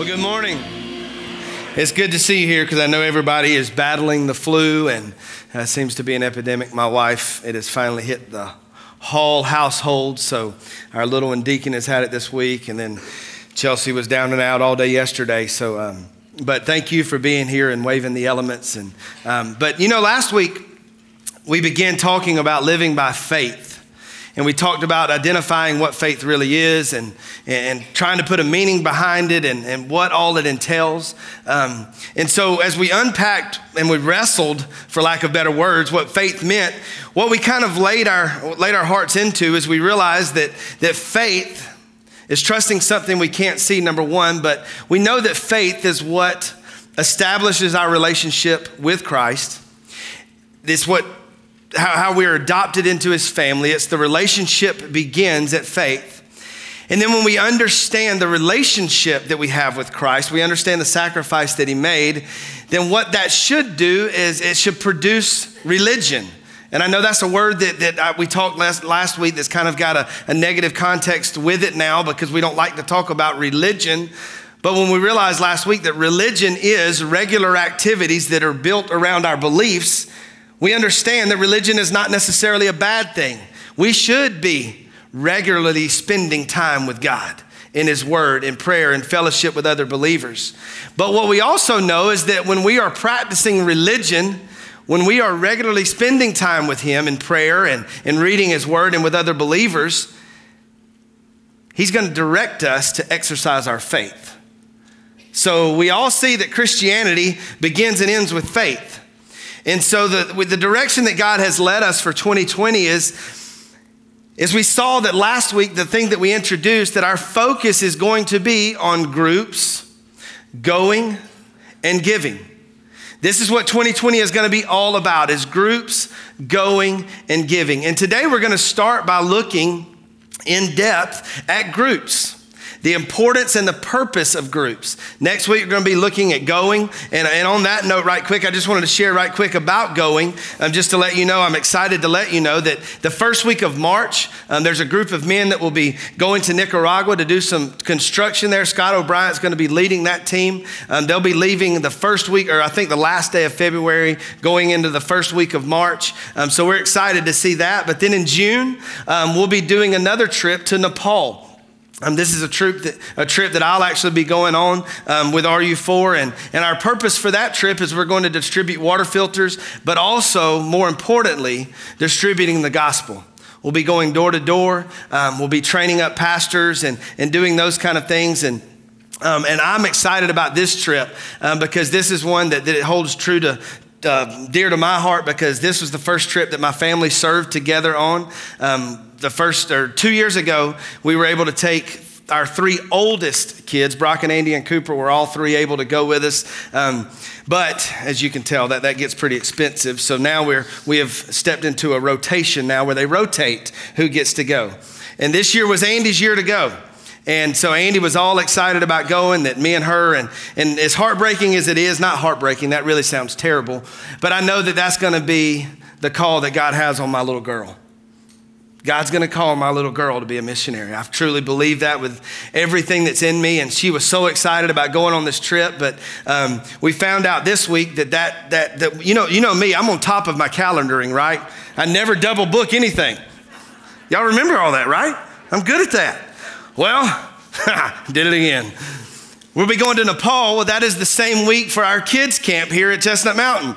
Well, good morning. It's good to see you here because I know everybody is battling the flu and uh, seems to be an epidemic. My wife, it has finally hit the Hall household, so our little one Deacon has had it this week, and then Chelsea was down and out all day yesterday. So, um, but thank you for being here and waving the elements. And um, but you know, last week we began talking about living by faith and we talked about identifying what faith really is and, and trying to put a meaning behind it and, and what all it entails. Um, and so, as we unpacked and we wrestled, for lack of better words, what faith meant, what we kind of laid our, laid our hearts into is we realized that, that faith is trusting something we can't see, number one, but we know that faith is what establishes our relationship with Christ. It's what how, we are adopted into his family. It's the relationship begins at faith. And then when we understand the relationship that we have with Christ, we understand the sacrifice that he made, then what that should do is it should produce religion. And I know that's a word that, that we talked last, last week that's kind of got a, a negative context with it now because we don't like to talk about religion. But when we realized last week that religion is regular activities that are built around our beliefs, we understand that religion is not necessarily a bad thing. We should be regularly spending time with God in His Word, in prayer, and fellowship with other believers. But what we also know is that when we are practicing religion, when we are regularly spending time with Him in prayer and, in reading His Word and with other believers, He's going to direct us to exercise our faith. So we all see that Christianity begins and ends with faith. And so the, with the direction that God has led us for 2020 is, is we saw that last week, the thing that we introduced, that our focus is going to be on groups, going, and giving. This is what 2020 is going to be all about is groups, going, and giving. And today we're going to start by looking in depth at groups the importance and the purpose of groups. Next week, we're going to be looking at going. And, and on that note, right quick, I just wanted to share right quick about going, um, just to let you know, I'm excited to let you know that the first week of March, um, there's a group of men that will be going to Nicaragua to do some construction there. Scott O'Brien's going to be leading that team. Um, they'll be leaving the first week, or I think the last day of February, going into the first week of March. Um, so we're excited to see that. But then in June, um, we'll be doing another trip to Nepal. Um, this is a trip, that, a trip that I'll actually be going on um, with RU4. And, and our purpose for that trip is we're going to distribute water filters, but also, more importantly, distributing the gospel. We'll be going door to door. Um, we'll be training up pastors and, and doing those kind of things. And, um, and I'm excited about this trip um, because this is one that, that it holds true to, uh, dear to my heart because this was the first trip that my family served together on. Um, the first or two years ago, we were able to take our three oldest kids, Brock and Andy and Cooper, were all three able to go with us. Um, but as you can tell, that, that gets pretty expensive. So now we're, we have stepped into a rotation now where they rotate who gets to go. And this year was Andy's year to go. And so Andy was all excited about going, that me and her, and, and as heartbreaking as it is, not heartbreaking, that really sounds terrible, but I know that that's going to be the call that God has on my little girl. God's going to call my little girl to be a missionary. I truly believe that with everything that's in me. And she was so excited about going on this trip. But um, we found out this week that, that, that, that, you know, you know me, I'm on top of my calendaring, right? I never double book anything. Y'all remember all that, right? I'm good at that. Well, did it again. We'll be going to Nepal. Well, that is the same week for our kids' camp here at Chestnut Mountain.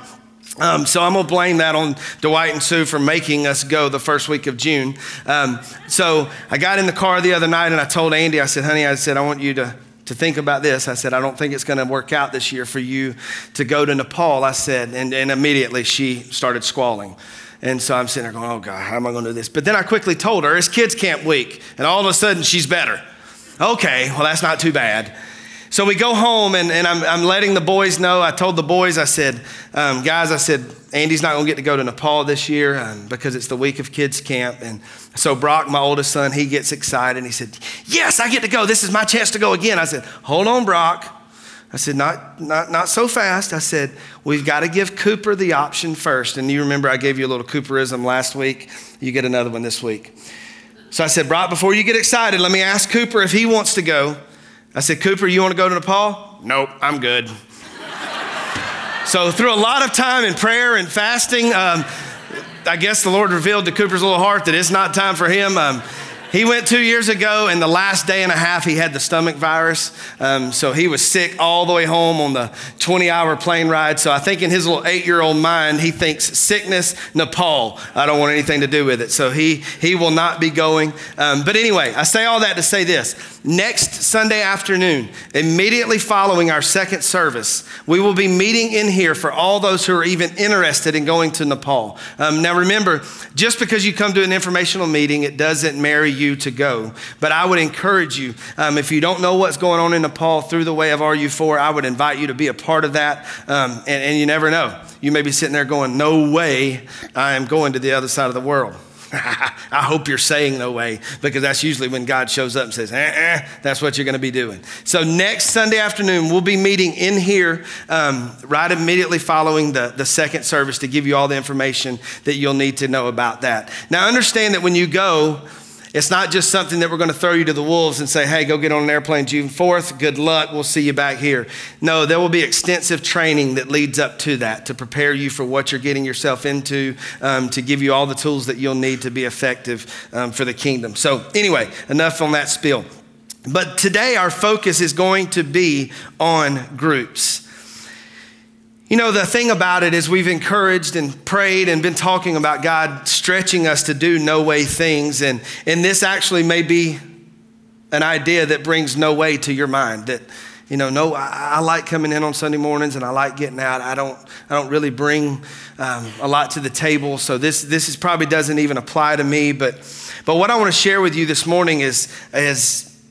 Um, so I'm gonna blame that on Dwight and Sue for making us go the first week of June. Um, so I got in the car the other night and I told Andy, I said, honey, I said, I want you to, to think about this. I said, I don't think it's gonna work out this year for you to go to Nepal. I said, and, and immediately she started squalling. And so I'm sitting there going, oh God, how am I gonna do this? But then I quickly told her, it's kids camp week. And all of a sudden she's better. Okay, well, that's not too bad. So we go home, and, and I'm, I'm letting the boys know. I told the boys, I said, um, guys, I said, Andy's not going to get to go to Nepal this year um, because it's the week of kids' camp. And so Brock, my oldest son, he gets excited. And he said, Yes, I get to go. This is my chance to go again. I said, Hold on, Brock. I said, not, not, not so fast. I said, we've got to give Cooper the option first. And you remember I gave you a little Cooperism last week. You get another one this week. So I said, Brock, before you get excited, let me ask Cooper if he wants to go. I said, Cooper, you want to go to Nepal? Nope, I'm good. so, through a lot of time in prayer and fasting, um, I guess the Lord revealed to Cooper's little heart that it's not time for him. Um, he went two years ago, and the last day and a half, he had the stomach virus. Um, so he was sick all the way home on the 20 hour plane ride. So I think in his little eight year old mind, he thinks sickness, Nepal. I don't want anything to do with it. So he, he will not be going. Um, but anyway, I say all that to say this next Sunday afternoon, immediately following our second service, we will be meeting in here for all those who are even interested in going to Nepal. Um, now remember, just because you come to an informational meeting, it doesn't marry you you to go. But I would encourage you, um, if you don't know what's going on in Nepal through the way of RU4, I would invite you to be a part of that. Um, and, and you never know. You may be sitting there going, No way I am going to the other side of the world. I hope you're saying no way because that's usually when God shows up and says, eh, eh, that's what you're going to be doing. So, next Sunday afternoon, we'll be meeting in here um, right immediately following the, the second service to give you all the information that you'll need to know about that. Now, understand that when you go, it's not just something that we're going to throw you to the wolves and say, hey, go get on an airplane June 4th. Good luck. We'll see you back here. No, there will be extensive training that leads up to that to prepare you for what you're getting yourself into, um, to give you all the tools that you'll need to be effective um, for the kingdom. So, anyway, enough on that spiel. But today, our focus is going to be on groups. You know, the thing about it is we've encouraged and prayed and been talking about God stretching us to do no way things. And, and this actually may be an idea that brings no way to your mind that, you know, no, I, I like coming in on Sunday mornings and I like getting out. I don't, I don't really bring um, a lot to the table. So this, this is probably doesn't even apply to me. But, but what I want to share with you this morning is, is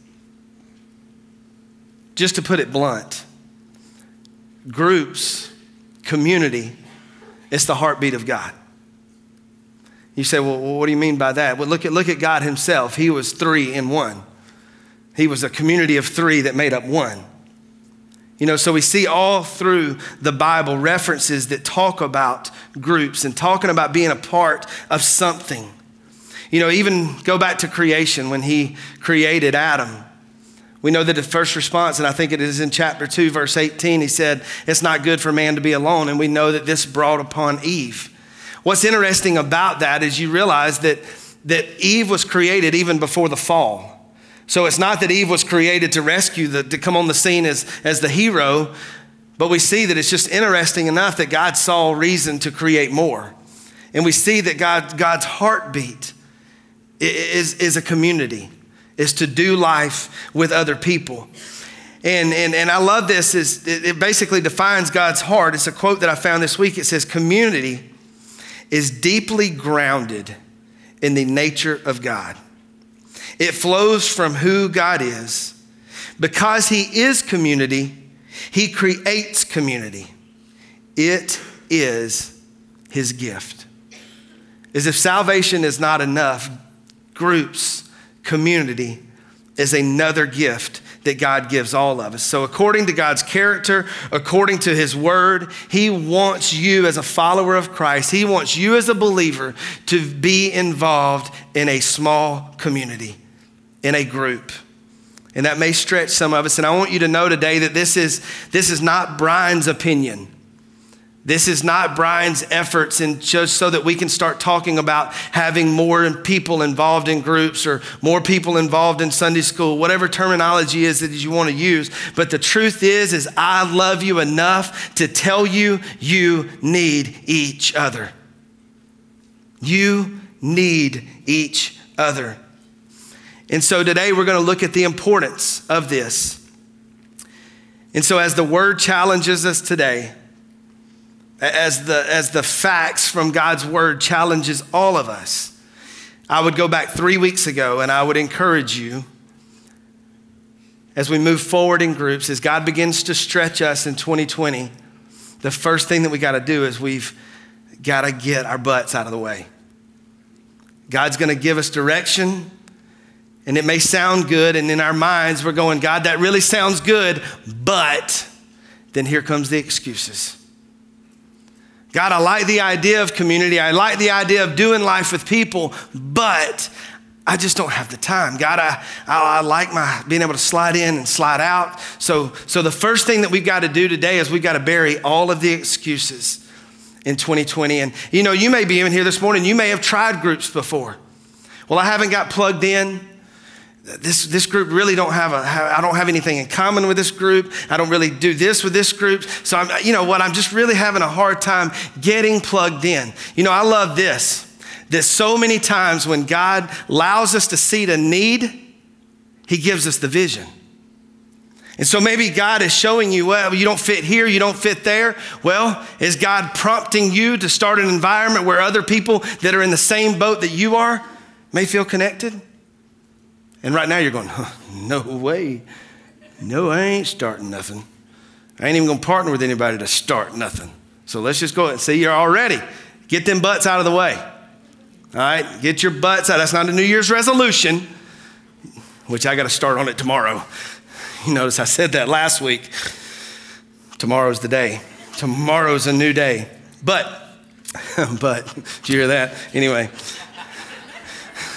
just to put it blunt, groups community, it's the heartbeat of God. You say, well, what do you mean by that? Well, look at, look at God Himself. He was three in one. He was a community of three that made up one. You know, so we see all through the Bible references that talk about groups and talking about being a part of something. You know, even go back to creation when He created Adam. We know that the first response, and I think it is in chapter 2, verse 18, he said, It's not good for man to be alone. And we know that this brought upon Eve. What's interesting about that is you realize that, that Eve was created even before the fall. So it's not that Eve was created to rescue, the, to come on the scene as, as the hero, but we see that it's just interesting enough that God saw reason to create more. And we see that God, God's heartbeat is, is a community is to do life with other people. And, and, and I love this, is it basically defines God's heart. It's a quote that I found this week. It says, community is deeply grounded in the nature of God. It flows from who God is. Because He is community, He creates community. It is His gift. As if salvation is not enough, groups community is another gift that God gives all of us. So, according to God's character, according to His word, He wants you as a follower of Christ, He wants you as a believer to be involved in a small community, in a group. And that may stretch some of us. And I want you to know today that this is, this is not Brian's opinion. This is not Brian's efforts, and just so that we can start talking about having more people involved in groups or more people involved in Sunday school, whatever terminology is that you want to use. But the truth is, is I love you enough to tell you you need each other. You need each other. And so today we're going to look at the importance of this. And so as the word challenges us today, as the, as the facts from God's word challenges all of us. I would go back three weeks ago and I would encourage you as we move forward in groups, as God begins to stretch us in 2020, the first thing that we got to do is we've got to get our butts out of the way. God's going to give us direction, and it may sound good, and in our minds, we're going, God, that really sounds good, but then here comes the excuses. God, I like the idea of community. I like the idea of doing life with people, but I just don't have the time. God, I, I, I, like my being able to slide in and slide out. So, so the first thing that we've got to do today is we've got to bury all of the excuses in 2020. And you know, you may be even here this morning, you may have tried groups before. Well, I haven't got plugged in. This, this group really don't have a, I don't have anything in common with this group. I don't really do this with this group. So I'm, you know what, I'm just really having a hard time getting plugged in. You know, I love this that so many times when God allows us to see the need, He gives us the vision. And so maybe God is showing you, well, you don't fit here, you don't fit there. Well, is God prompting you to start an environment where other people that are in the same boat that you are may feel connected? And right now you're going, huh, no way. No, I ain't starting nothing. I ain't even gonna partner with anybody to start nothing. So let's just go and see you're already. Get them butts out of the way. All right, get your butts out. That's not a New Year's resolution, which I got to start on it tomorrow. You notice I said that last week. Tomorrow's the day. Tomorrow's a new day. But, but, did you hear that? Anyway,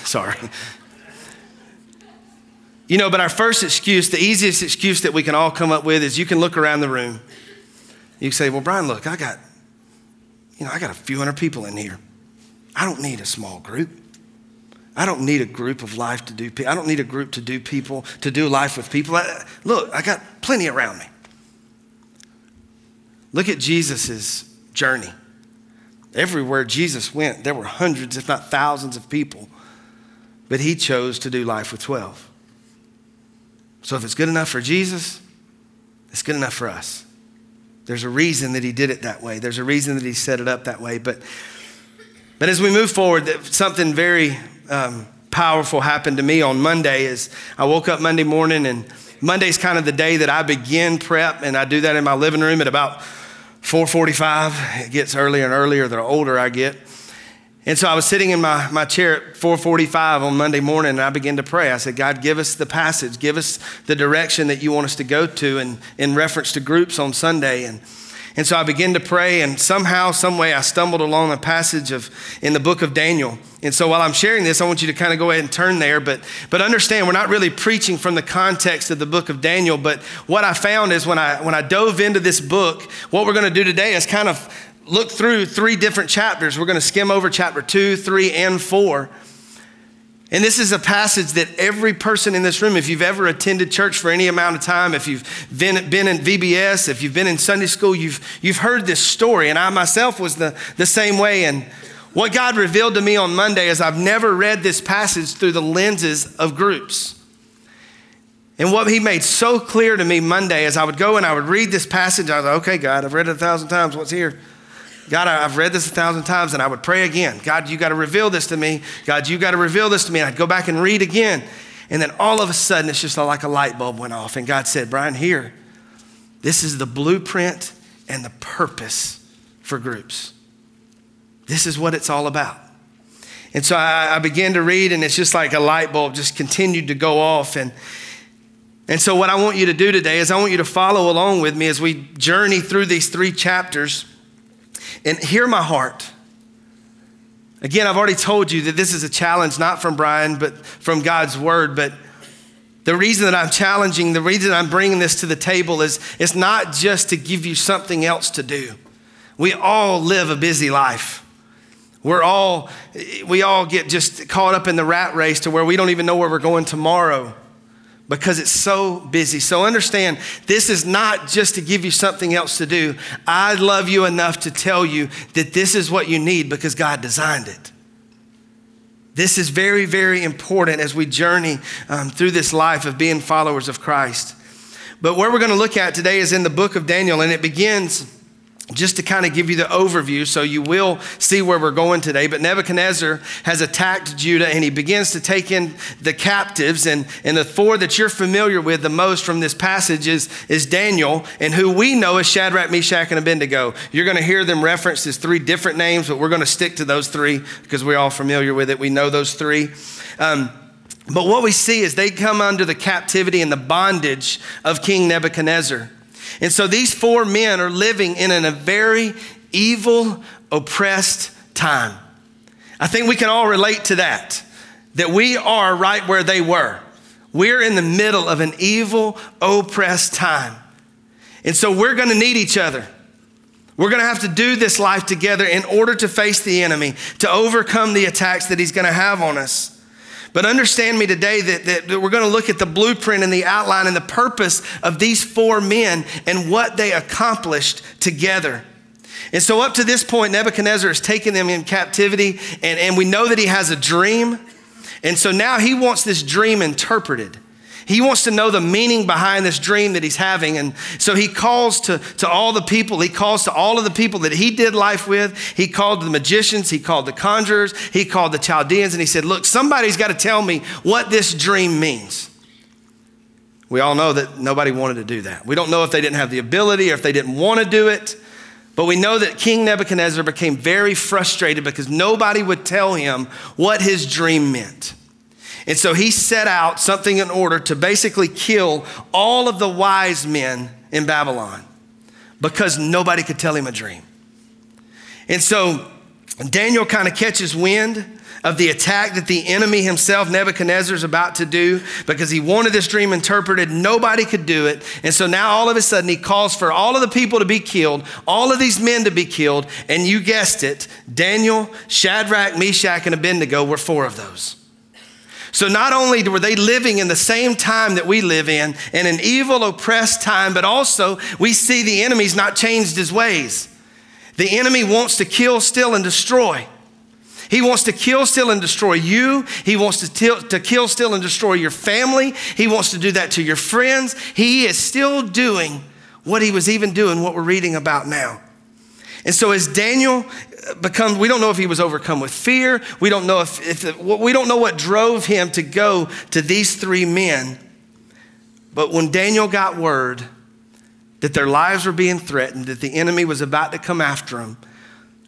sorry. You know, but our first excuse, the easiest excuse that we can all come up with is you can look around the room. You say, well, Brian, look, I got, you know, I got a few hundred people in here. I don't need a small group. I don't need a group of life to do. People. I don't need a group to do people to do life with people. I, look, I got plenty around me. Look at Jesus' journey. Everywhere Jesus went, there were hundreds, if not thousands, of people, but he chose to do life with 12. So if it's good enough for Jesus, it's good enough for us. There's a reason that he did it that way. There's a reason that he set it up that way. But but as we move forward, something very um, powerful happened to me on Monday. Is I woke up Monday morning, and Monday's kind of the day that I begin prep, and I do that in my living room at about 4:45. It gets earlier and earlier the older I get. And so I was sitting in my, my chair at 445 on Monday morning and I began to pray. I said, God, give us the passage, give us the direction that you want us to go to and in reference to groups on Sunday. And and so I began to pray, and somehow, some way, I stumbled along a passage of in the book of Daniel. And so while I'm sharing this, I want you to kind of go ahead and turn there, but but understand we're not really preaching from the context of the book of Daniel. But what I found is when I when I dove into this book, what we're going to do today is kind of look through three different chapters. We're going to skim over chapter two, three, and four. And this is a passage that every person in this room, if you've ever attended church for any amount of time, if you've been, been in VBS, if you've been in Sunday school, you've, you've heard this story. And I myself was the, the same way. And what God revealed to me on Monday is I've never read this passage through the lenses of groups. And what he made so clear to me Monday is I would go and I would read this passage, I was like, okay, God, I've read it a thousand times. What's here? God, I've read this a thousand times, and I would pray again. God, you got to reveal this to me. God, you got to reveal this to me. And I'd go back and read again. And then all of a sudden, it's just like a light bulb went off. And God said, Brian, here, this is the blueprint and the purpose for groups. This is what it's all about. And so I, I began to read, and it's just like a light bulb just continued to go off. And, and so, what I want you to do today is I want you to follow along with me as we journey through these three chapters and hear my heart. Again, I've already told you that this is a challenge not from Brian, but from God's word. But the reason that I'm challenging, the reason I'm bringing this to the table is it's not just to give you something else to do. We all live a busy life. We're all, we all get just caught up in the rat race to where we don't even know where we're going tomorrow because it's so busy. So understand, this is not just to give you something else to do. I love you enough to tell you that this is what you need because God designed it. This is very, very important as we journey um, through this life of being followers of Christ. But where we're going to look at today is in the book of Daniel, and it begins just to kind of give you the overview so you will see where we're going today. But nebuchadnezzar has attacked judah and he begins to take in the captives and, and the four that you're familiar with the most from this passage is, is daniel and who we know as shadrach meshach and abednego. You're going to hear them referenced as three different names but we're going to stick to those three because we're all familiar with it. We know those three. Um, but what we see is they come under the captivity and the bondage of king nebuchadnezzar and so these four men are living in a very evil, oppressed time. I think we can all relate to that. that we are right where they were. We're in the middle of an evil, oppressed time. And so we're going to need each other. We're going to have to do this life together in order to face the enemy, to overcome the attacks that he's going to have on us. But understand me today that, that, that we're going to look at the blueprint and the outline and the purpose of these four men and what they accomplished together. And so, up to this point, Nebuchadnezzar has taken them in captivity, and, and we know that he has a dream. And so now he wants this dream interpreted. He wants to know the meaning behind this dream that he's having. And so he calls to, to all the people. He calls to all of the people that he did life with. He called the magicians. He called the conjurers. He called the Chaldeans. And he said, Look, somebody's got to tell me what this dream means. We all know that nobody wanted to do that. We don't know if they didn't have the ability or if they didn't want to do it. But we know that King Nebuchadnezzar became very frustrated because nobody would tell him what his dream meant. And so he set out something in order to basically kill all of the wise men in Babylon because nobody could tell him a dream. And so Daniel kind of catches wind of the attack that the enemy himself, Nebuchadnezzar, is about to do because he wanted this dream interpreted. Nobody could do it. And so now all of a sudden he calls for all of the people to be killed, all of these men to be killed. And you guessed it Daniel, Shadrach, Meshach, and Abednego were four of those. So not only were they living in the same time that we live in, in an evil, oppressed time, but also we see the enemy's not changed his ways. The enemy wants to kill, steal, and destroy. He wants to kill, steal, and destroy you. He wants to, till, to kill, steal, and destroy your family. He wants to do that to your friends. He is still doing what he was even doing, what we're reading about now. And so as Daniel becomes, we don't know if he was overcome with fear. We don't know if, if we don't know what drove him to go to these three men. But when Daniel got word that their lives were being threatened, that the enemy was about to come after them,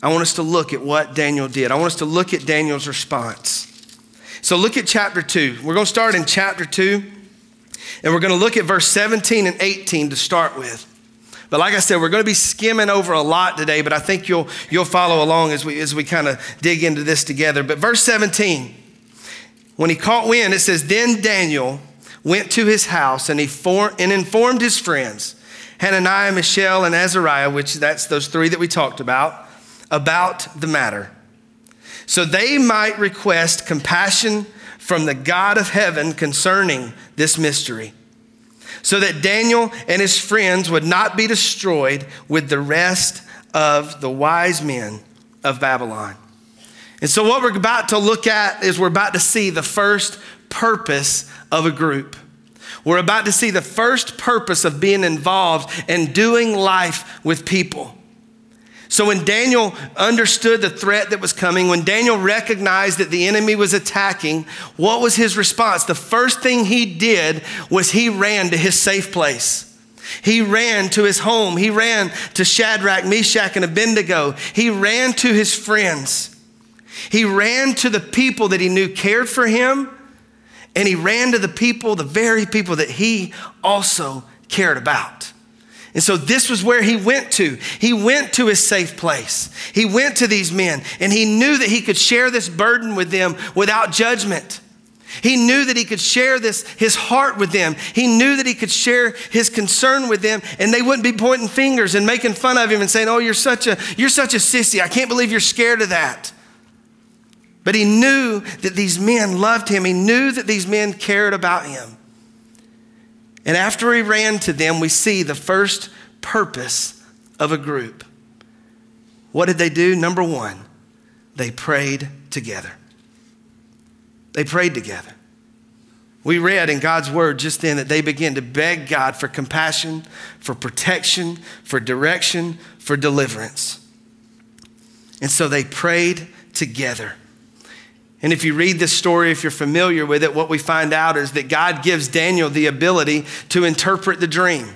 I want us to look at what Daniel did. I want us to look at Daniel's response. So look at chapter 2. We're going to start in chapter 2, and we're going to look at verse 17 and 18 to start with. But like I said, we're going to be skimming over a lot today, but I think you'll, you'll follow along as we, as we kind of dig into this together. But verse 17, when he caught wind, it says, Then Daniel went to his house and, he for, and informed his friends, Hananiah, Mishael, and Azariah, which that's those three that we talked about about the matter, so they might request compassion from the God of heaven concerning this mystery, so that Daniel and his friends would not be destroyed with the rest of the wise men of Babylon. And so, what we're about to look at is we're about to see the first purpose of a group. We're about to see the first purpose of being involved and doing life with people. So when Daniel understood the threat that was coming, when Daniel recognized that the enemy was attacking, what was his response? The first thing he did was he ran to his safe place. He ran to his home. He ran to Shadrach, Meshach, and Abednego. He ran to his friends. He ran to the people that he knew cared for him, and he ran to the people, the very people that he also cared about. And so this was where he went to. He went to his safe place. He went to these men and he knew that he could share this burden with them without judgment. He knew that he could share this, his heart with them. He knew that he could share his concern with them and they wouldn't be pointing fingers and making fun of him and saying, Oh, you're such a, you're such a sissy. I can't believe you're scared of that. But he knew that these men loved him. He knew that these men cared about him. And after he ran to them, we see the first purpose of a group. What did they do? Number one, they prayed together. They prayed together. We read in God's word just then that they began to beg God for compassion, for protection, for direction, for deliverance. And so they prayed together. And if you read this story, if you're familiar with it, what we find out is that God gives Daniel the ability to interpret the dream.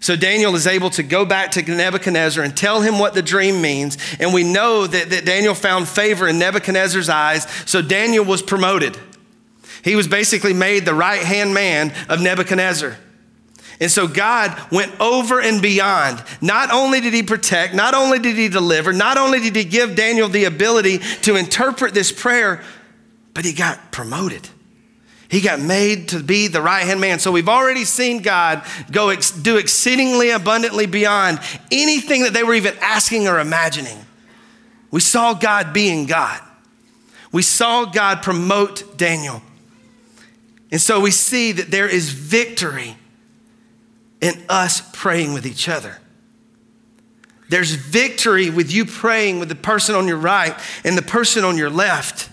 So Daniel is able to go back to Nebuchadnezzar and tell him what the dream means. And we know that, that Daniel found favor in Nebuchadnezzar's eyes. So Daniel was promoted. He was basically made the right hand man of Nebuchadnezzar. And so God went over and beyond. Not only did he protect, not only did he deliver, not only did he give Daniel the ability to interpret this prayer, but he got promoted. He got made to be the right hand man. So we've already seen God go ex- do exceedingly abundantly beyond anything that they were even asking or imagining. We saw God being God. We saw God promote Daniel. And so we see that there is victory in us praying with each other. There's victory with you praying with the person on your right and the person on your left.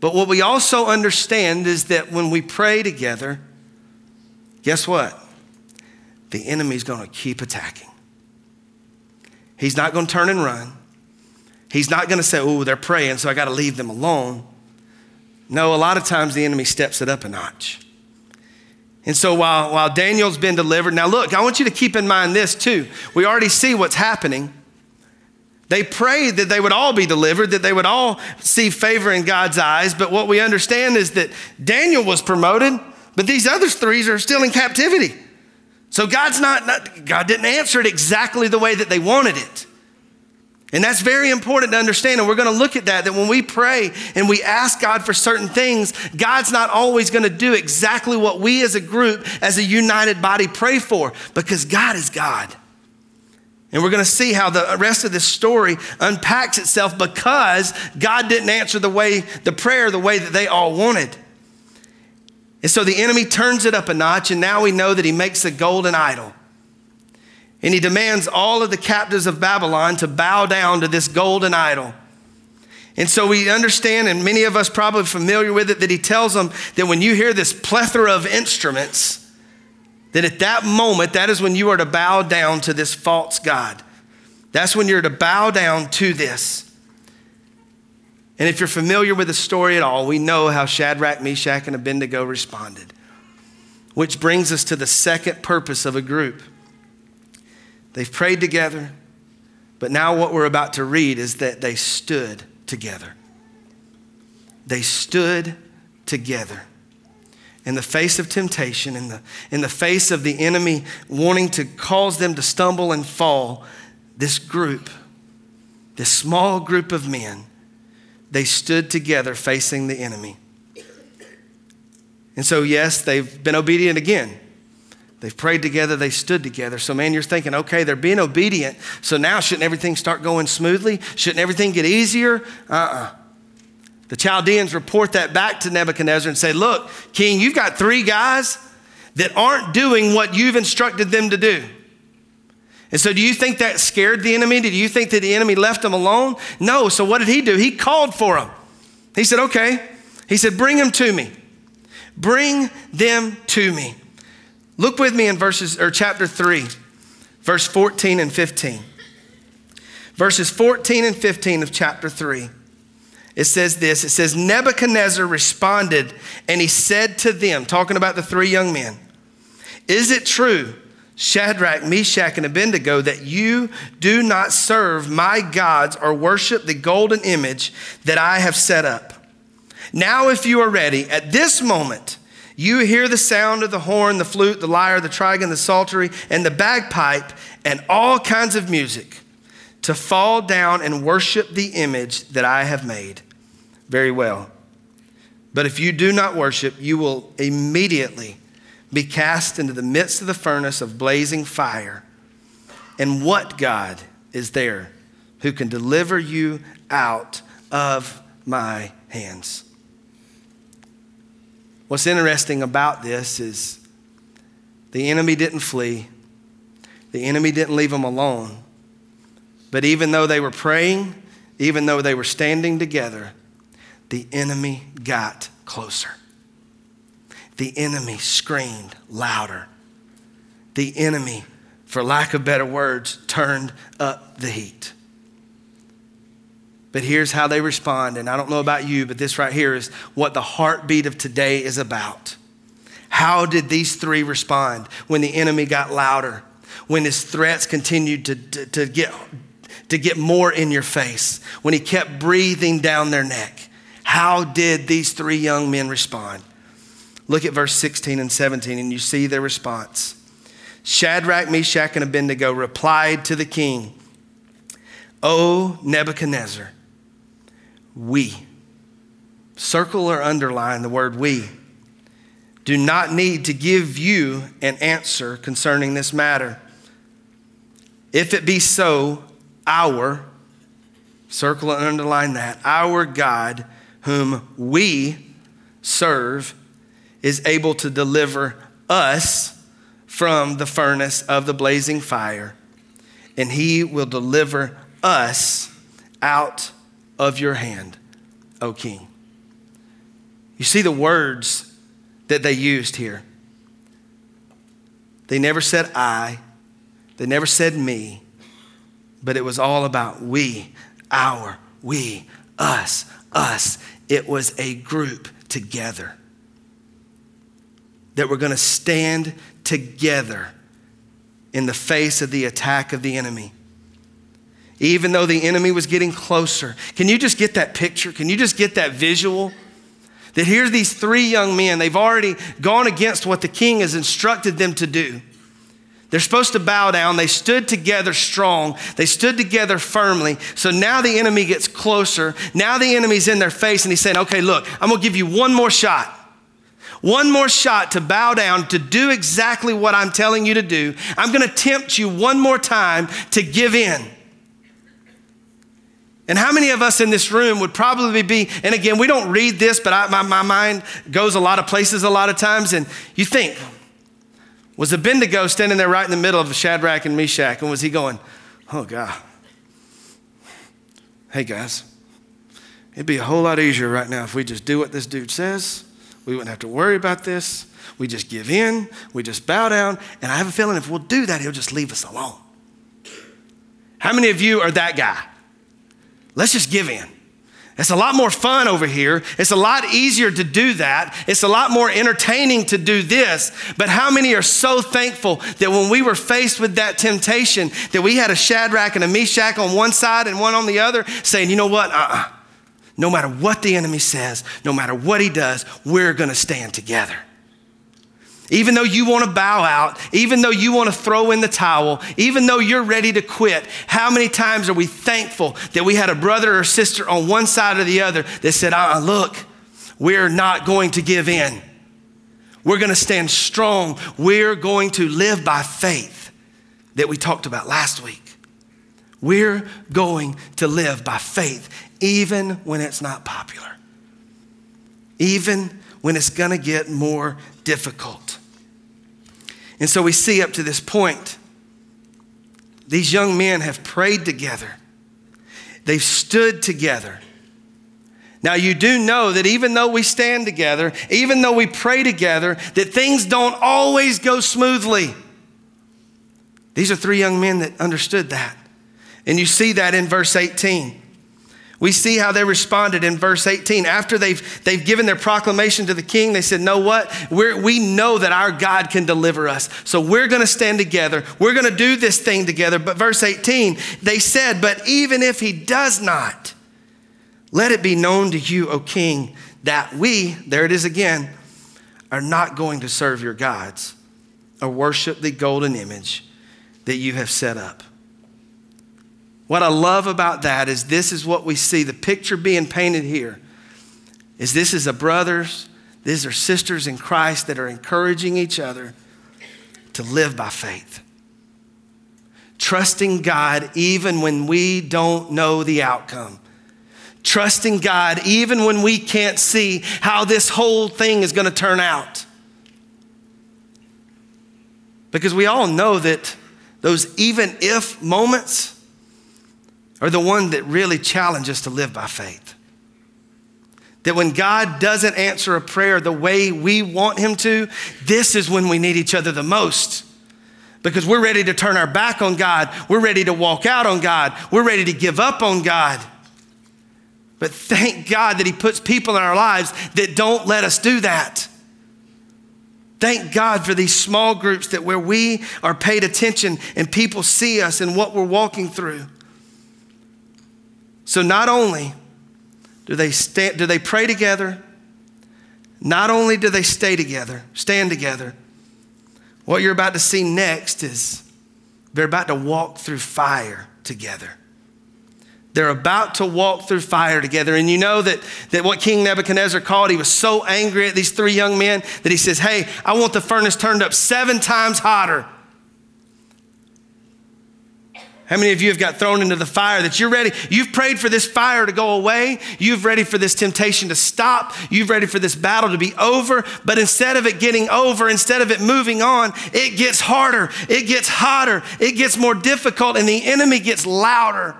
But what we also understand is that when we pray together, guess what? The enemy's going to keep attacking. He's not going to turn and run. He's not going to say, oh, they're praying, so I got to leave them alone. No, a lot of times the enemy steps it up a notch. And so while, while Daniel's been delivered, now look, I want you to keep in mind this too. We already see what's happening. They prayed that they would all be delivered, that they would all see favor in God's eyes. But what we understand is that Daniel was promoted, but these other three are still in captivity. So God's not, not God didn't answer it exactly the way that they wanted it. And that's very important to understand. And we're going to look at that, that when we pray and we ask God for certain things, God's not always going to do exactly what we as a group, as a united body, pray for because God is God. And we're going to see how the rest of this story unpacks itself because God didn't answer the way, the prayer the way that they all wanted. And so the enemy turns it up a notch, and now we know that he makes a golden idol. And he demands all of the captives of Babylon to bow down to this golden idol. And so we understand, and many of us probably familiar with it, that he tells them that when you hear this plethora of instruments, that at that moment, that is when you are to bow down to this false God. That's when you're to bow down to this. And if you're familiar with the story at all, we know how Shadrach, Meshach, and Abednego responded. Which brings us to the second purpose of a group They've prayed together, but now what we're about to read is that they stood together. They stood together. In the face of temptation, in the, in the face of the enemy wanting to cause them to stumble and fall, this group, this small group of men, they stood together facing the enemy. And so, yes, they've been obedient again. They've prayed together, they stood together. So, man, you're thinking, okay, they're being obedient. So now shouldn't everything start going smoothly? Shouldn't everything get easier? Uh uh-uh. uh The Chaldeans report that back to Nebuchadnezzar and say, look, king, you've got three guys that aren't doing what you've instructed them to do. And so, do you think that scared the enemy? Did you think that the enemy left them alone? No. So, what did he do? He called for them. He said, okay. He said, bring them to me. Bring them to me. Look with me in verses or chapter 3, verse 14 and 15. Verses 14 and 15 of chapter 3. It says this. It says Nebuchadnezzar responded and he said to them, talking about the three young men, "Is it true, Shadrach, Meshach, and Abednego, that you do not serve my gods or worship the golden image that I have set up? Now, if you are ready, at this moment, you hear the sound of the horn, the flute, the lyre, the trigon, the psaltery, and the bagpipe, and all kinds of music to fall down and worship the image that I have made. Very well. But if you do not worship, you will immediately be cast into the midst of the furnace of blazing fire. And what God is there who can deliver you out of my hands? What's interesting about this is the enemy didn't flee, the enemy didn't leave them alone. But even though they were praying, even though they were standing together, the enemy got closer. The enemy screamed louder. The enemy, for lack of better words, turned up the heat. But here's how they respond. And I don't know about you, but this right here is what the heartbeat of today is about. How did these three respond when the enemy got louder, when his threats continued to, to, to get, to get more in your face, when he kept breathing down their neck? How did these three young men respond? Look at verse 16 and 17, and you see their response. Shadrach, Meshach, and Abednego replied to the king, O Nebuchadnezzar, we Circle or underline the word we. Do not need to give you an answer concerning this matter. If it be so, our, circle and underline that, our God, whom we serve, is able to deliver us from the furnace of the blazing fire, and he will deliver us out of your hand, O king. You see the words that they used here. They never said I, they never said me, but it was all about we, our, we, us, us. It was a group together that were going to stand together in the face of the attack of the enemy. Even though the enemy was getting closer. Can you just get that picture? Can you just get that visual? That here's these three young men, they've already gone against what the king has instructed them to do. They're supposed to bow down. They stood together strong. They stood together firmly. So now the enemy gets closer. Now the enemy's in their face, and he's saying, Okay, look, I'm going to give you one more shot. One more shot to bow down, to do exactly what I'm telling you to do. I'm going to tempt you one more time to give in. And how many of us in this room would probably be, and again, we don't read this, but I, my, my mind goes a lot of places a lot of times, and you think, was Abednego standing there right in the middle of Shadrach and Meshach, and was he going, oh God, hey guys, it'd be a whole lot easier right now if we just do what this dude says. We wouldn't have to worry about this. We just give in, we just bow down, and I have a feeling if we'll do that, he'll just leave us alone. How many of you are that guy? Let's just give in. It's a lot more fun over here. It's a lot easier to do that. It's a lot more entertaining to do this. But how many are so thankful that when we were faced with that temptation, that we had a Shadrach and a Meshach on one side and one on the other, saying, you know what? Uh-uh. No matter what the enemy says, no matter what he does, we're going to stand together. Even though you want to bow out, even though you want to throw in the towel, even though you're ready to quit, how many times are we thankful that we had a brother or sister on one side or the other that said, uh, Look, we're not going to give in. We're going to stand strong. We're going to live by faith that we talked about last week. We're going to live by faith, even when it's not popular, even when it's going to get more difficult. And so we see up to this point, these young men have prayed together, they've stood together. Now, you do know that even though we stand together, even though we pray together, that things don't always go smoothly. These are three young men that understood that. And you see that in verse 18. We see how they responded in verse 18. After they've, they've given their proclamation to the king, they said, Know what? We're, we know that our God can deliver us. So we're going to stand together. We're going to do this thing together. But verse 18, they said, But even if he does not, let it be known to you, O king, that we, there it is again, are not going to serve your gods or worship the golden image that you have set up. What I love about that is this is what we see the picture being painted here is this is a brothers, these are sisters in Christ that are encouraging each other to live by faith. Trusting God even when we don't know the outcome. Trusting God even when we can't see how this whole thing is going to turn out. Because we all know that those even if moments are the one that really challenge us to live by faith. That when God doesn't answer a prayer the way we want Him to, this is when we need each other the most. Because we're ready to turn our back on God. We're ready to walk out on God. We're ready to give up on God. But thank God that He puts people in our lives that don't let us do that. Thank God for these small groups that where we are paid attention and people see us and what we're walking through. So not only do they, stand, do they pray together, not only do they stay together, stand together, what you're about to see next is they're about to walk through fire together. They're about to walk through fire together. And you know that, that what King Nebuchadnezzar called, he was so angry at these three young men that he says, Hey, I want the furnace turned up seven times hotter. How many of you have got thrown into the fire that you're ready? You've prayed for this fire to go away. You've ready for this temptation to stop. You've ready for this battle to be over. But instead of it getting over, instead of it moving on, it gets harder. It gets hotter. It gets more difficult, and the enemy gets louder.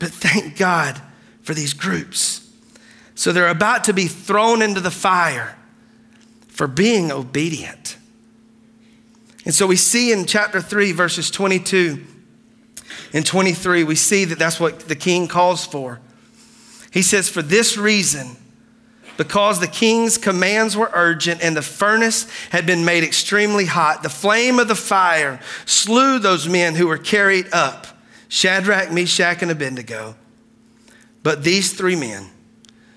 But thank God for these groups. So they're about to be thrown into the fire for being obedient. And so we see in chapter 3, verses 22 and 23, we see that that's what the king calls for. He says, For this reason, because the king's commands were urgent and the furnace had been made extremely hot, the flame of the fire slew those men who were carried up Shadrach, Meshach, and Abednego. But these three men,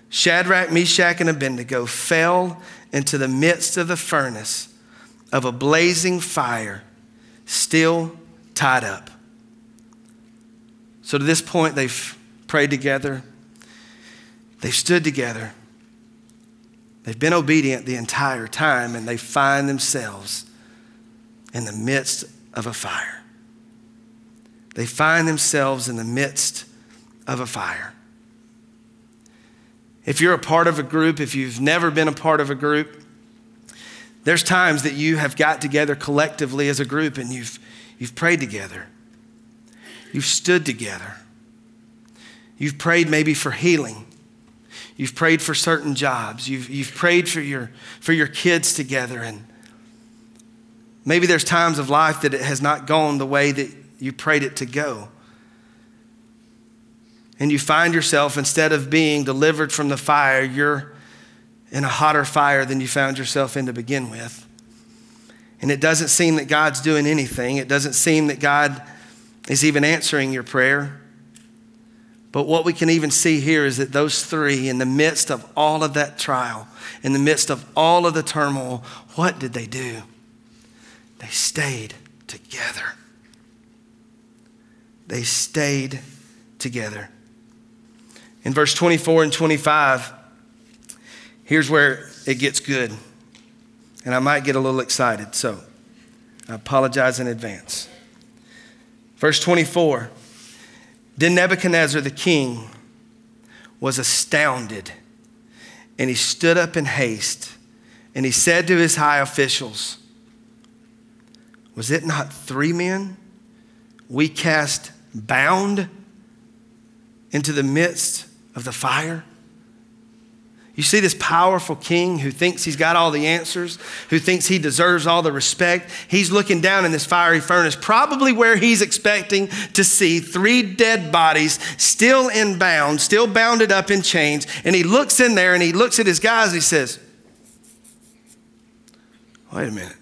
Shadrach, Meshach, and Abednego, fell into the midst of the furnace of a blazing fire, still tied up. So to this point, they've prayed together, they've stood together, they've been obedient the entire time, and they find themselves in the midst of a fire. They find themselves in the midst of a fire. If you're a part of a group, if you've never been a part of a group, there's times that you have got together collectively as a group and you've, you've prayed together. You've stood together. You've prayed maybe for healing. You've prayed for certain jobs. You've, you've prayed for your, for your kids together. And maybe there's times of life that it has not gone the way that you prayed it to go. And you find yourself, instead of being delivered from the fire, you're in a hotter fire than you found yourself in to begin with. And it doesn't seem that God's doing anything. It doesn't seem that God is even answering your prayer. But what we can even see here is that those three, in the midst of all of that trial, in the midst of all of the turmoil, what did they do? They stayed together. They stayed together. In verse 24 and 25, Here's where it gets good. And I might get a little excited, so I apologize in advance. Verse 24 Then Nebuchadnezzar the king was astounded, and he stood up in haste, and he said to his high officials, Was it not three men we cast bound into the midst of the fire? You see this powerful king who thinks he's got all the answers, who thinks he deserves all the respect. He's looking down in this fiery furnace, probably where he's expecting to see three dead bodies still in bound, still bounded up in chains. And he looks in there and he looks at his guys and he says, Wait a minute.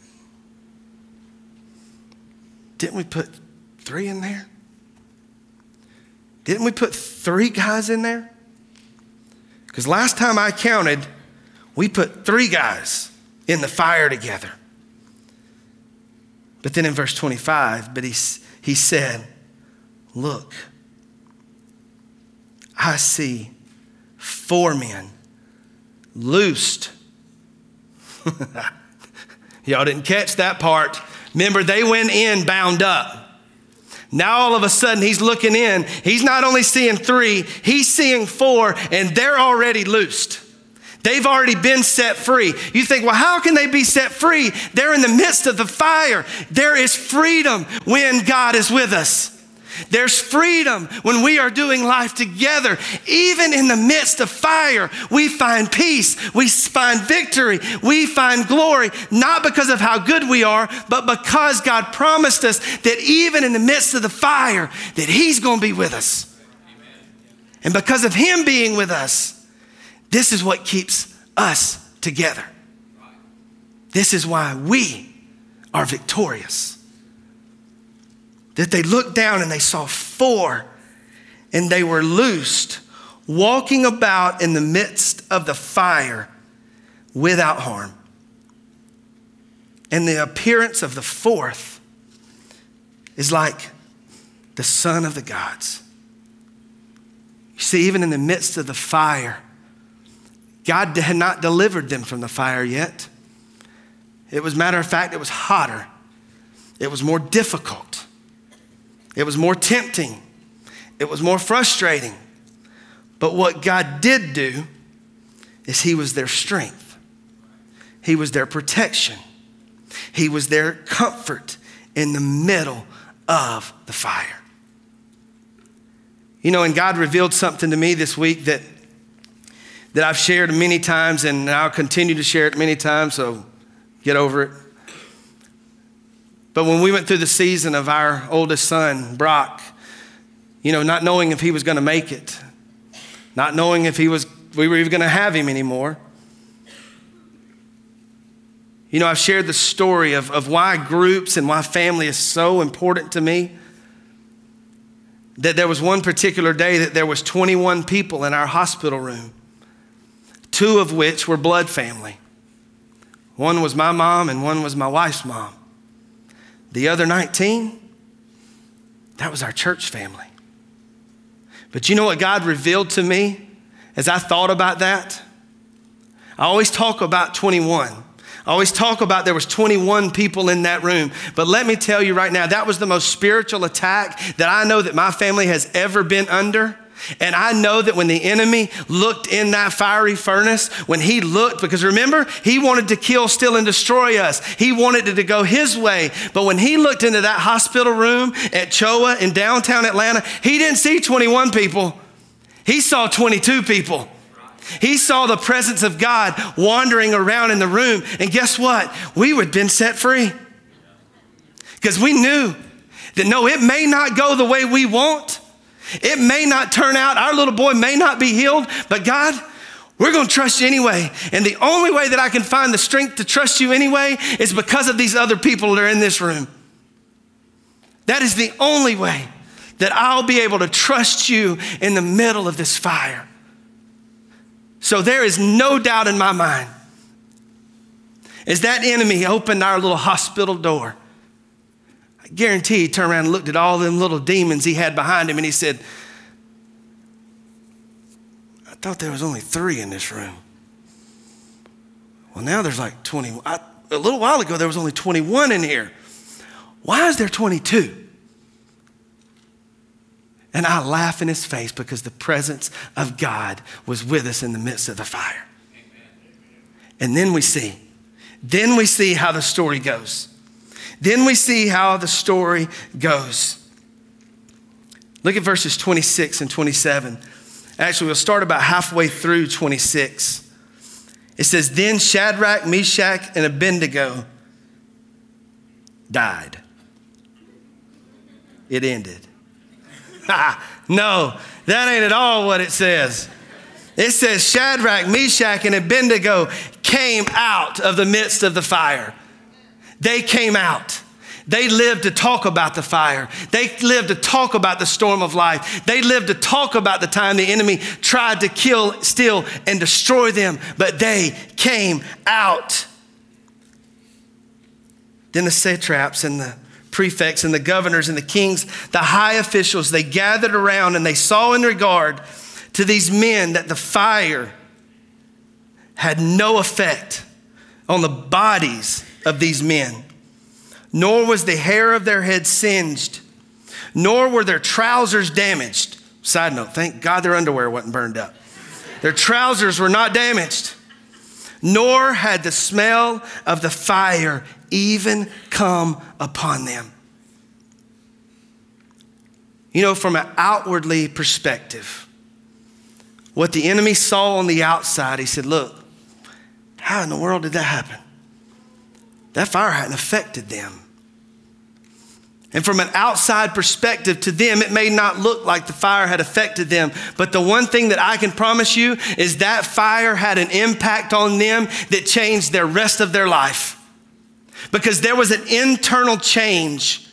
Didn't we put three in there? Didn't we put three guys in there? Because last time I counted, we put three guys in the fire together. But then in verse 25, but he, he said, Look, I see four men loosed. Y'all didn't catch that part. Remember, they went in bound up. Now all of a sudden he's looking in. He's not only seeing three, he's seeing four, and they're already loosed. They've already been set free. You think, well, how can they be set free? They're in the midst of the fire. There is freedom when God is with us. There's freedom when we are doing life together. Even in the midst of fire, we find peace, we find victory, we find glory, not because of how good we are, but because God promised us that even in the midst of the fire, that He's going to be with us. And because of Him being with us, this is what keeps us together. This is why we are victorious that they looked down and they saw four and they were loosed, walking about in the midst of the fire without harm. And the appearance of the fourth is like the Son of the gods. You see, even in the midst of the fire, God had not delivered them from the fire yet. It was, matter of fact, it was hotter. It was more difficult. It was more tempting. It was more frustrating. But what God did do is He was their strength, He was their protection, He was their comfort in the middle of the fire. You know, and God revealed something to me this week that, that I've shared many times and I'll continue to share it many times, so get over it. But when we went through the season of our oldest son, Brock, you know, not knowing if he was going to make it, not knowing if he was, we were even going to have him anymore. You know, I've shared the story of, of why groups and why family is so important to me. That there was one particular day that there was 21 people in our hospital room, two of which were blood family. One was my mom and one was my wife's mom. The other 19, that was our church family. But you know what God revealed to me as I thought about that? I always talk about 21. I always talk about there was 21 people in that room. But let me tell you right now, that was the most spiritual attack that I know that my family has ever been under. And I know that when the enemy looked in that fiery furnace, when he looked, because remember, he wanted to kill, steal, and destroy us. He wanted it to go his way. But when he looked into that hospital room at CHOA in downtown Atlanta, he didn't see 21 people, he saw 22 people. He saw the presence of God wandering around in the room. And guess what? We would have been set free. Because we knew that no, it may not go the way we want. It may not turn out, our little boy may not be healed, but God, we're going to trust you anyway. And the only way that I can find the strength to trust you anyway is because of these other people that are in this room. That is the only way that I'll be able to trust you in the middle of this fire. So there is no doubt in my mind. As that enemy opened our little hospital door, guarantee he turned around and looked at all them little demons he had behind him and he said, I thought there was only three in this room. Well, now there's like 20. I, a little while ago, there was only 21 in here. Why is there 22? And I laugh in his face because the presence of God was with us in the midst of the fire. And then we see, then we see how the story goes. Then we see how the story goes. Look at verses 26 and 27. Actually, we'll start about halfway through 26. It says, Then Shadrach, Meshach, and Abednego died. It ended. no, that ain't at all what it says. It says Shadrach, Meshach, and Abednego came out of the midst of the fire. They came out. They lived to talk about the fire. They lived to talk about the storm of life. They lived to talk about the time the enemy tried to kill, steal, and destroy them, but they came out. Then the satraps and the prefects and the governors and the kings, the high officials, they gathered around and they saw in regard to these men that the fire had no effect on the bodies of these men, nor was the hair of their heads singed, nor were their trousers damaged. Side note, thank God their underwear wasn't burned up. Their trousers were not damaged, nor had the smell of the fire even come upon them. You know, from an outwardly perspective, what the enemy saw on the outside, he said, Look, how in the world did that happen? That fire hadn't affected them. And from an outside perspective to them, it may not look like the fire had affected them. But the one thing that I can promise you is that fire had an impact on them that changed their rest of their life because there was an internal change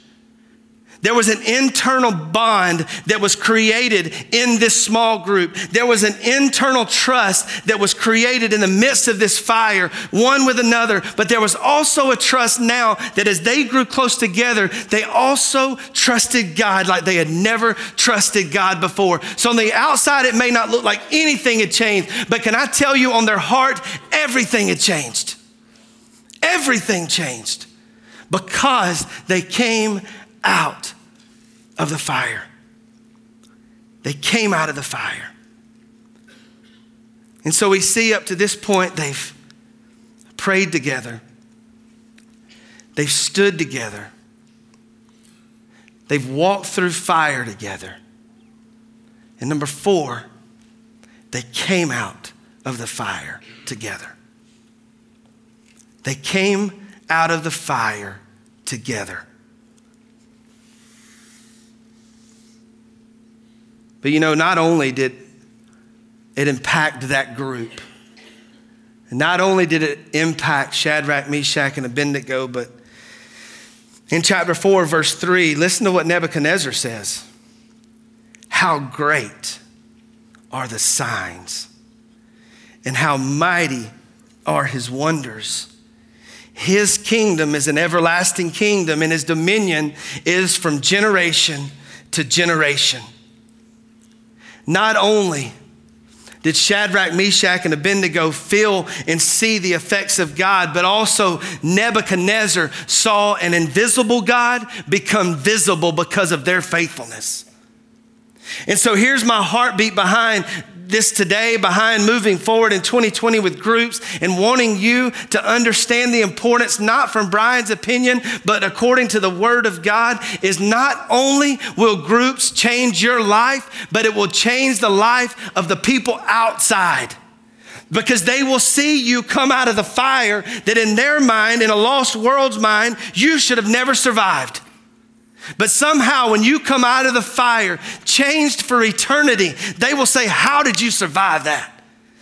There was an internal bond that was created in this small group. There was an internal trust that was created in the midst of this fire, one with another. But there was also a trust now that as they grew close together, they also trusted God like they had never trusted God before. So on the outside, it may not look like anything had changed, but can I tell you, on their heart, everything had changed. Everything changed because they came out of the fire. They came out of the fire. And so we see up to this point, they've prayed together, they've stood together, they've walked through fire together. And number four, they came out of the fire together. They came out of the fire together. But you know, not only did it impact that group, not only did it impact Shadrach, Meshach, and Abednego, but in chapter 4, verse 3, listen to what Nebuchadnezzar says. How great are the signs, and how mighty are his wonders. His kingdom is an everlasting kingdom, and his dominion is from generation to generation. Not only did Shadrach, Meshach, and Abednego feel and see the effects of God, but also Nebuchadnezzar saw an invisible God become visible because of their faithfulness. And so here's my heartbeat behind this today behind moving forward in 2020 with groups and wanting you to understand the importance, not from Brian's opinion, but according to the Word of God, is not only will groups change your life, but it will change the life of the people outside because they will see you come out of the fire that in their mind, in a lost world's mind, you should have never survived. But somehow, when you come out of the fire, changed for eternity, they will say, How did you survive that?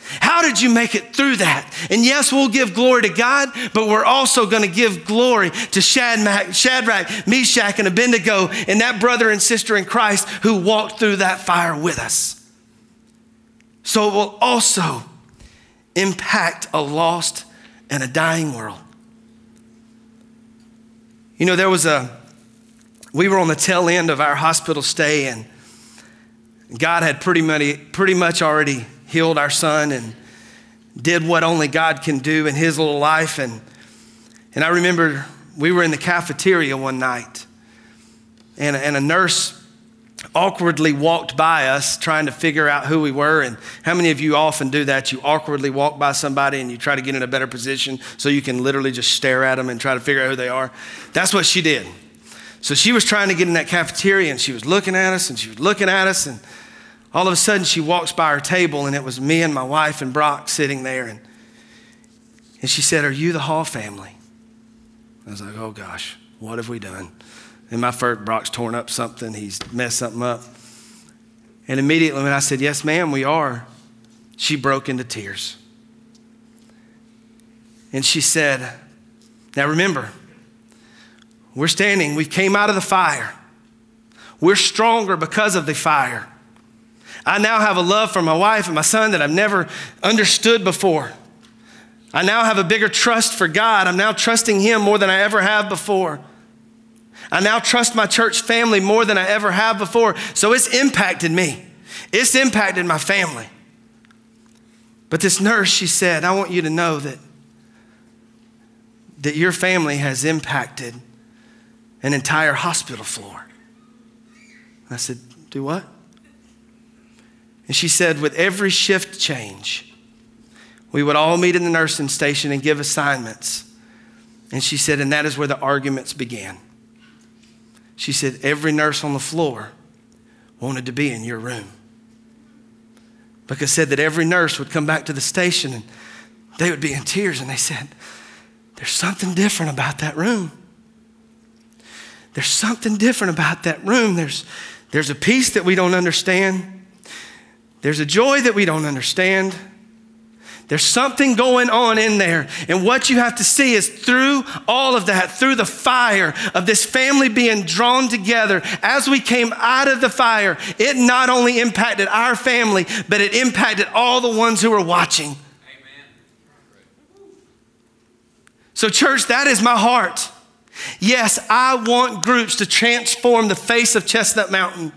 How did you make it through that? And yes, we'll give glory to God, but we're also going to give glory to Shadrach, Meshach, and Abednego and that brother and sister in Christ who walked through that fire with us. So it will also impact a lost and a dying world. You know, there was a we were on the tail end of our hospital stay, and God had pretty much, pretty much already healed our son and did what only God can do in his little life. And, and I remember we were in the cafeteria one night, and, and a nurse awkwardly walked by us trying to figure out who we were. And how many of you often do that? You awkwardly walk by somebody and you try to get in a better position so you can literally just stare at them and try to figure out who they are. That's what she did. So she was trying to get in that cafeteria and she was looking at us and she was looking at us. And all of a sudden she walks by our table and it was me and my wife and Brock sitting there. And, and she said, Are you the Hall family? I was like, Oh gosh, what have we done? And my first, Brock's torn up something, he's messed something up. And immediately when I said, Yes, ma'am, we are, she broke into tears. And she said, Now remember, we're standing, we came out of the fire. We're stronger because of the fire. I now have a love for my wife and my son that I've never understood before. I now have a bigger trust for God. I'm now trusting Him more than I ever have before. I now trust my church family more than I ever have before. So it's impacted me, it's impacted my family. But this nurse, she said, I want you to know that, that your family has impacted an entire hospital floor. I said, Do what? And she said, With every shift change, we would all meet in the nursing station and give assignments. And she said, And that is where the arguments began. She said, Every nurse on the floor wanted to be in your room. Because said that every nurse would come back to the station and they would be in tears and they said, There's something different about that room. There's something different about that room. There's, there's a peace that we don't understand. There's a joy that we don't understand. There's something going on in there. And what you have to see is through all of that, through the fire of this family being drawn together, as we came out of the fire, it not only impacted our family, but it impacted all the ones who were watching. Amen. So, church, that is my heart. Yes, I want groups to transform the face of Chestnut Mountain.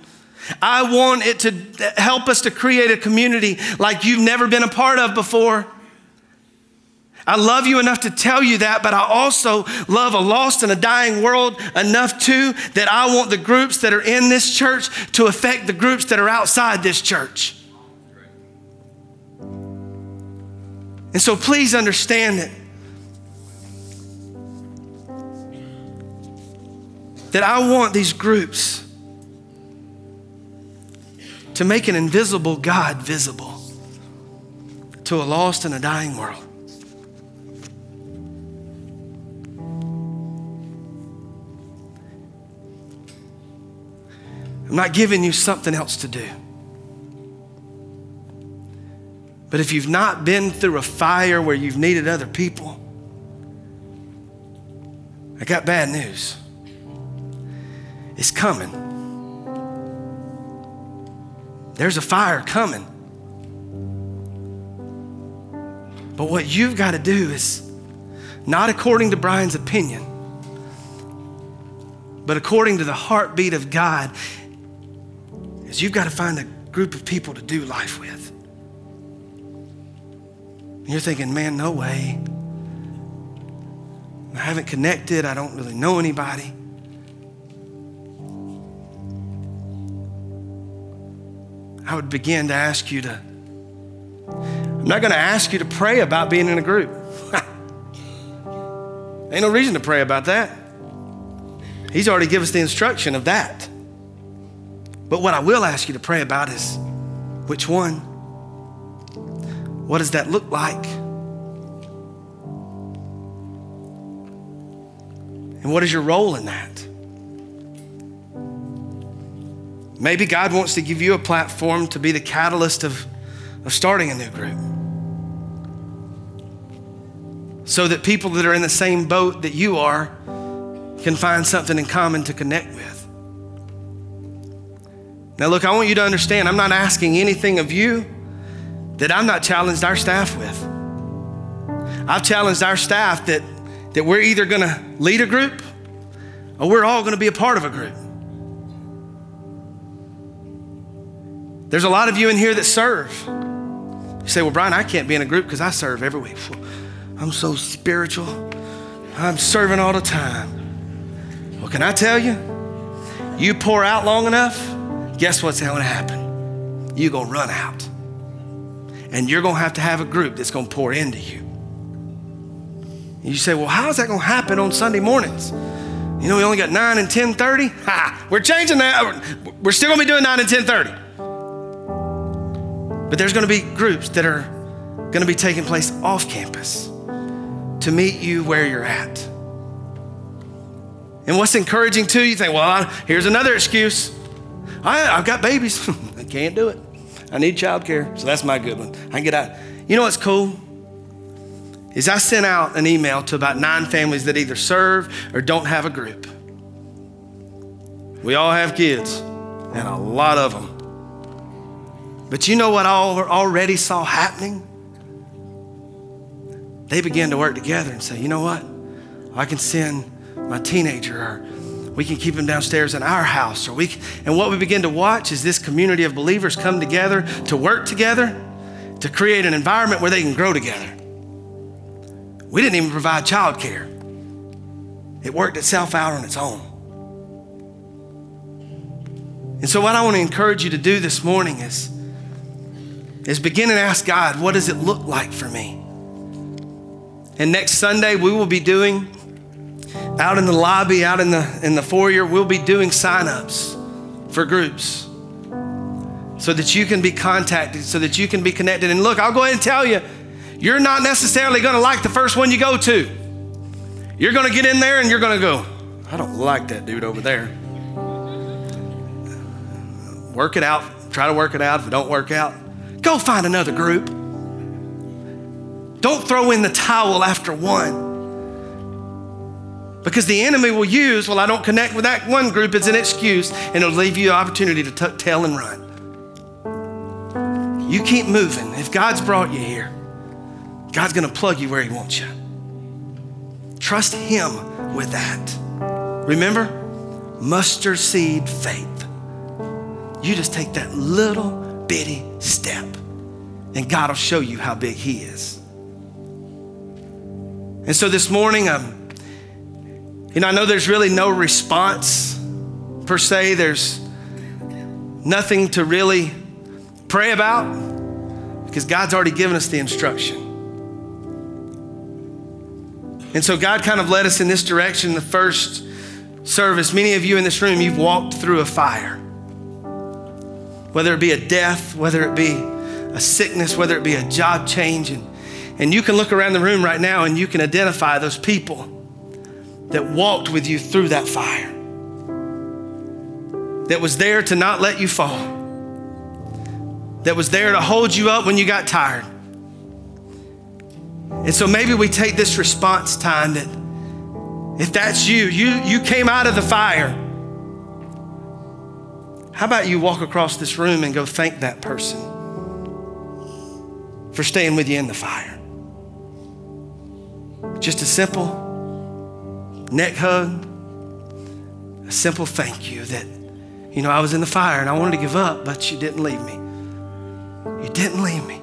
I want it to help us to create a community like you've never been a part of before. I love you enough to tell you that, but I also love a lost and a dying world enough too that I want the groups that are in this church to affect the groups that are outside this church. And so please understand it. That I want these groups to make an invisible God visible to a lost and a dying world. I'm not giving you something else to do. But if you've not been through a fire where you've needed other people, I got bad news. It's coming. There's a fire coming. But what you've got to do is not according to Brian's opinion, but according to the heartbeat of God, is you've got to find a group of people to do life with. And you're thinking, man, no way. I haven't connected. I don't really know anybody. I would begin to ask you to. I'm not going to ask you to pray about being in a group. Ain't no reason to pray about that. He's already given us the instruction of that. But what I will ask you to pray about is which one? What does that look like? And what is your role in that? Maybe God wants to give you a platform to be the catalyst of, of starting a new group. So that people that are in the same boat that you are can find something in common to connect with. Now, look, I want you to understand, I'm not asking anything of you that I'm not challenged our staff with. I've challenged our staff that, that we're either going to lead a group or we're all going to be a part of a group. There's a lot of you in here that serve. You say, Well, Brian, I can't be in a group because I serve every week. I'm so spiritual. I'm serving all the time. Well, can I tell you? You pour out long enough, guess what's going to happen? You're going to run out. And you're going to have to have a group that's going to pour into you. You say, well, how is that going to happen on Sunday mornings? You know, we only got 9 and 10.30. Ha, we're changing that. We're still going to be doing 9 and 10.30. But there's going to be groups that are going to be taking place off campus to meet you where you're at. And what's encouraging too, you think, well, I, here's another excuse. I, have got babies. I can't do it. I need childcare. So that's my good one. I can get out. You know what's cool? Is I sent out an email to about nine families that either serve or don't have a group. We all have kids, and a lot of them but you know what I already saw happening? They began to work together and say, you know what? I can send my teenager, or we can keep him downstairs in our house, or we can, and what we begin to watch is this community of believers come together to work together to create an environment where they can grow together. We didn't even provide childcare. It worked itself out on its own. And so, what I want to encourage you to do this morning is is begin and ask God, what does it look like for me? And next Sunday, we will be doing out in the lobby, out in the, in the foyer, we'll be doing sign-ups for groups so that you can be contacted, so that you can be connected. And look, I'll go ahead and tell you, you're not necessarily going to like the first one you go to. You're going to get in there and you're going to go, I don't like that dude over there. Work it out. Try to work it out. If it don't work out, Go find another group. Don't throw in the towel after one. Because the enemy will use, well, I don't connect with that one group as an excuse, and it'll leave you an opportunity to tuck tail and run. You keep moving. If God's brought you here, God's gonna plug you where He wants you. Trust Him with that. Remember, mustard seed faith. You just take that little bitty step, and God will show you how big He is. And so this morning, I'm you know, I know there's really no response per se. There's nothing to really pray about because God's already given us the instruction. And so God kind of led us in this direction the first service. Many of you in this room, you've walked through a fire. Whether it be a death, whether it be a sickness, whether it be a job change. And, and you can look around the room right now and you can identify those people that walked with you through that fire, that was there to not let you fall, that was there to hold you up when you got tired. And so maybe we take this response time that if that's you, you, you came out of the fire. How about you walk across this room and go thank that person for staying with you in the fire? Just a simple neck hug, a simple thank you that, you know, I was in the fire and I wanted to give up, but you didn't leave me. You didn't leave me.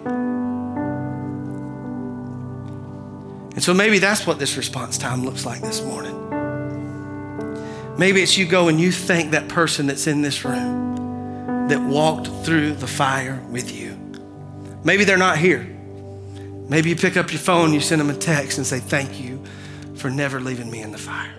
And so maybe that's what this response time looks like this morning. Maybe it's you go and you thank that person that's in this room that walked through the fire with you. Maybe they're not here. Maybe you pick up your phone, you send them a text and say, Thank you for never leaving me in the fire.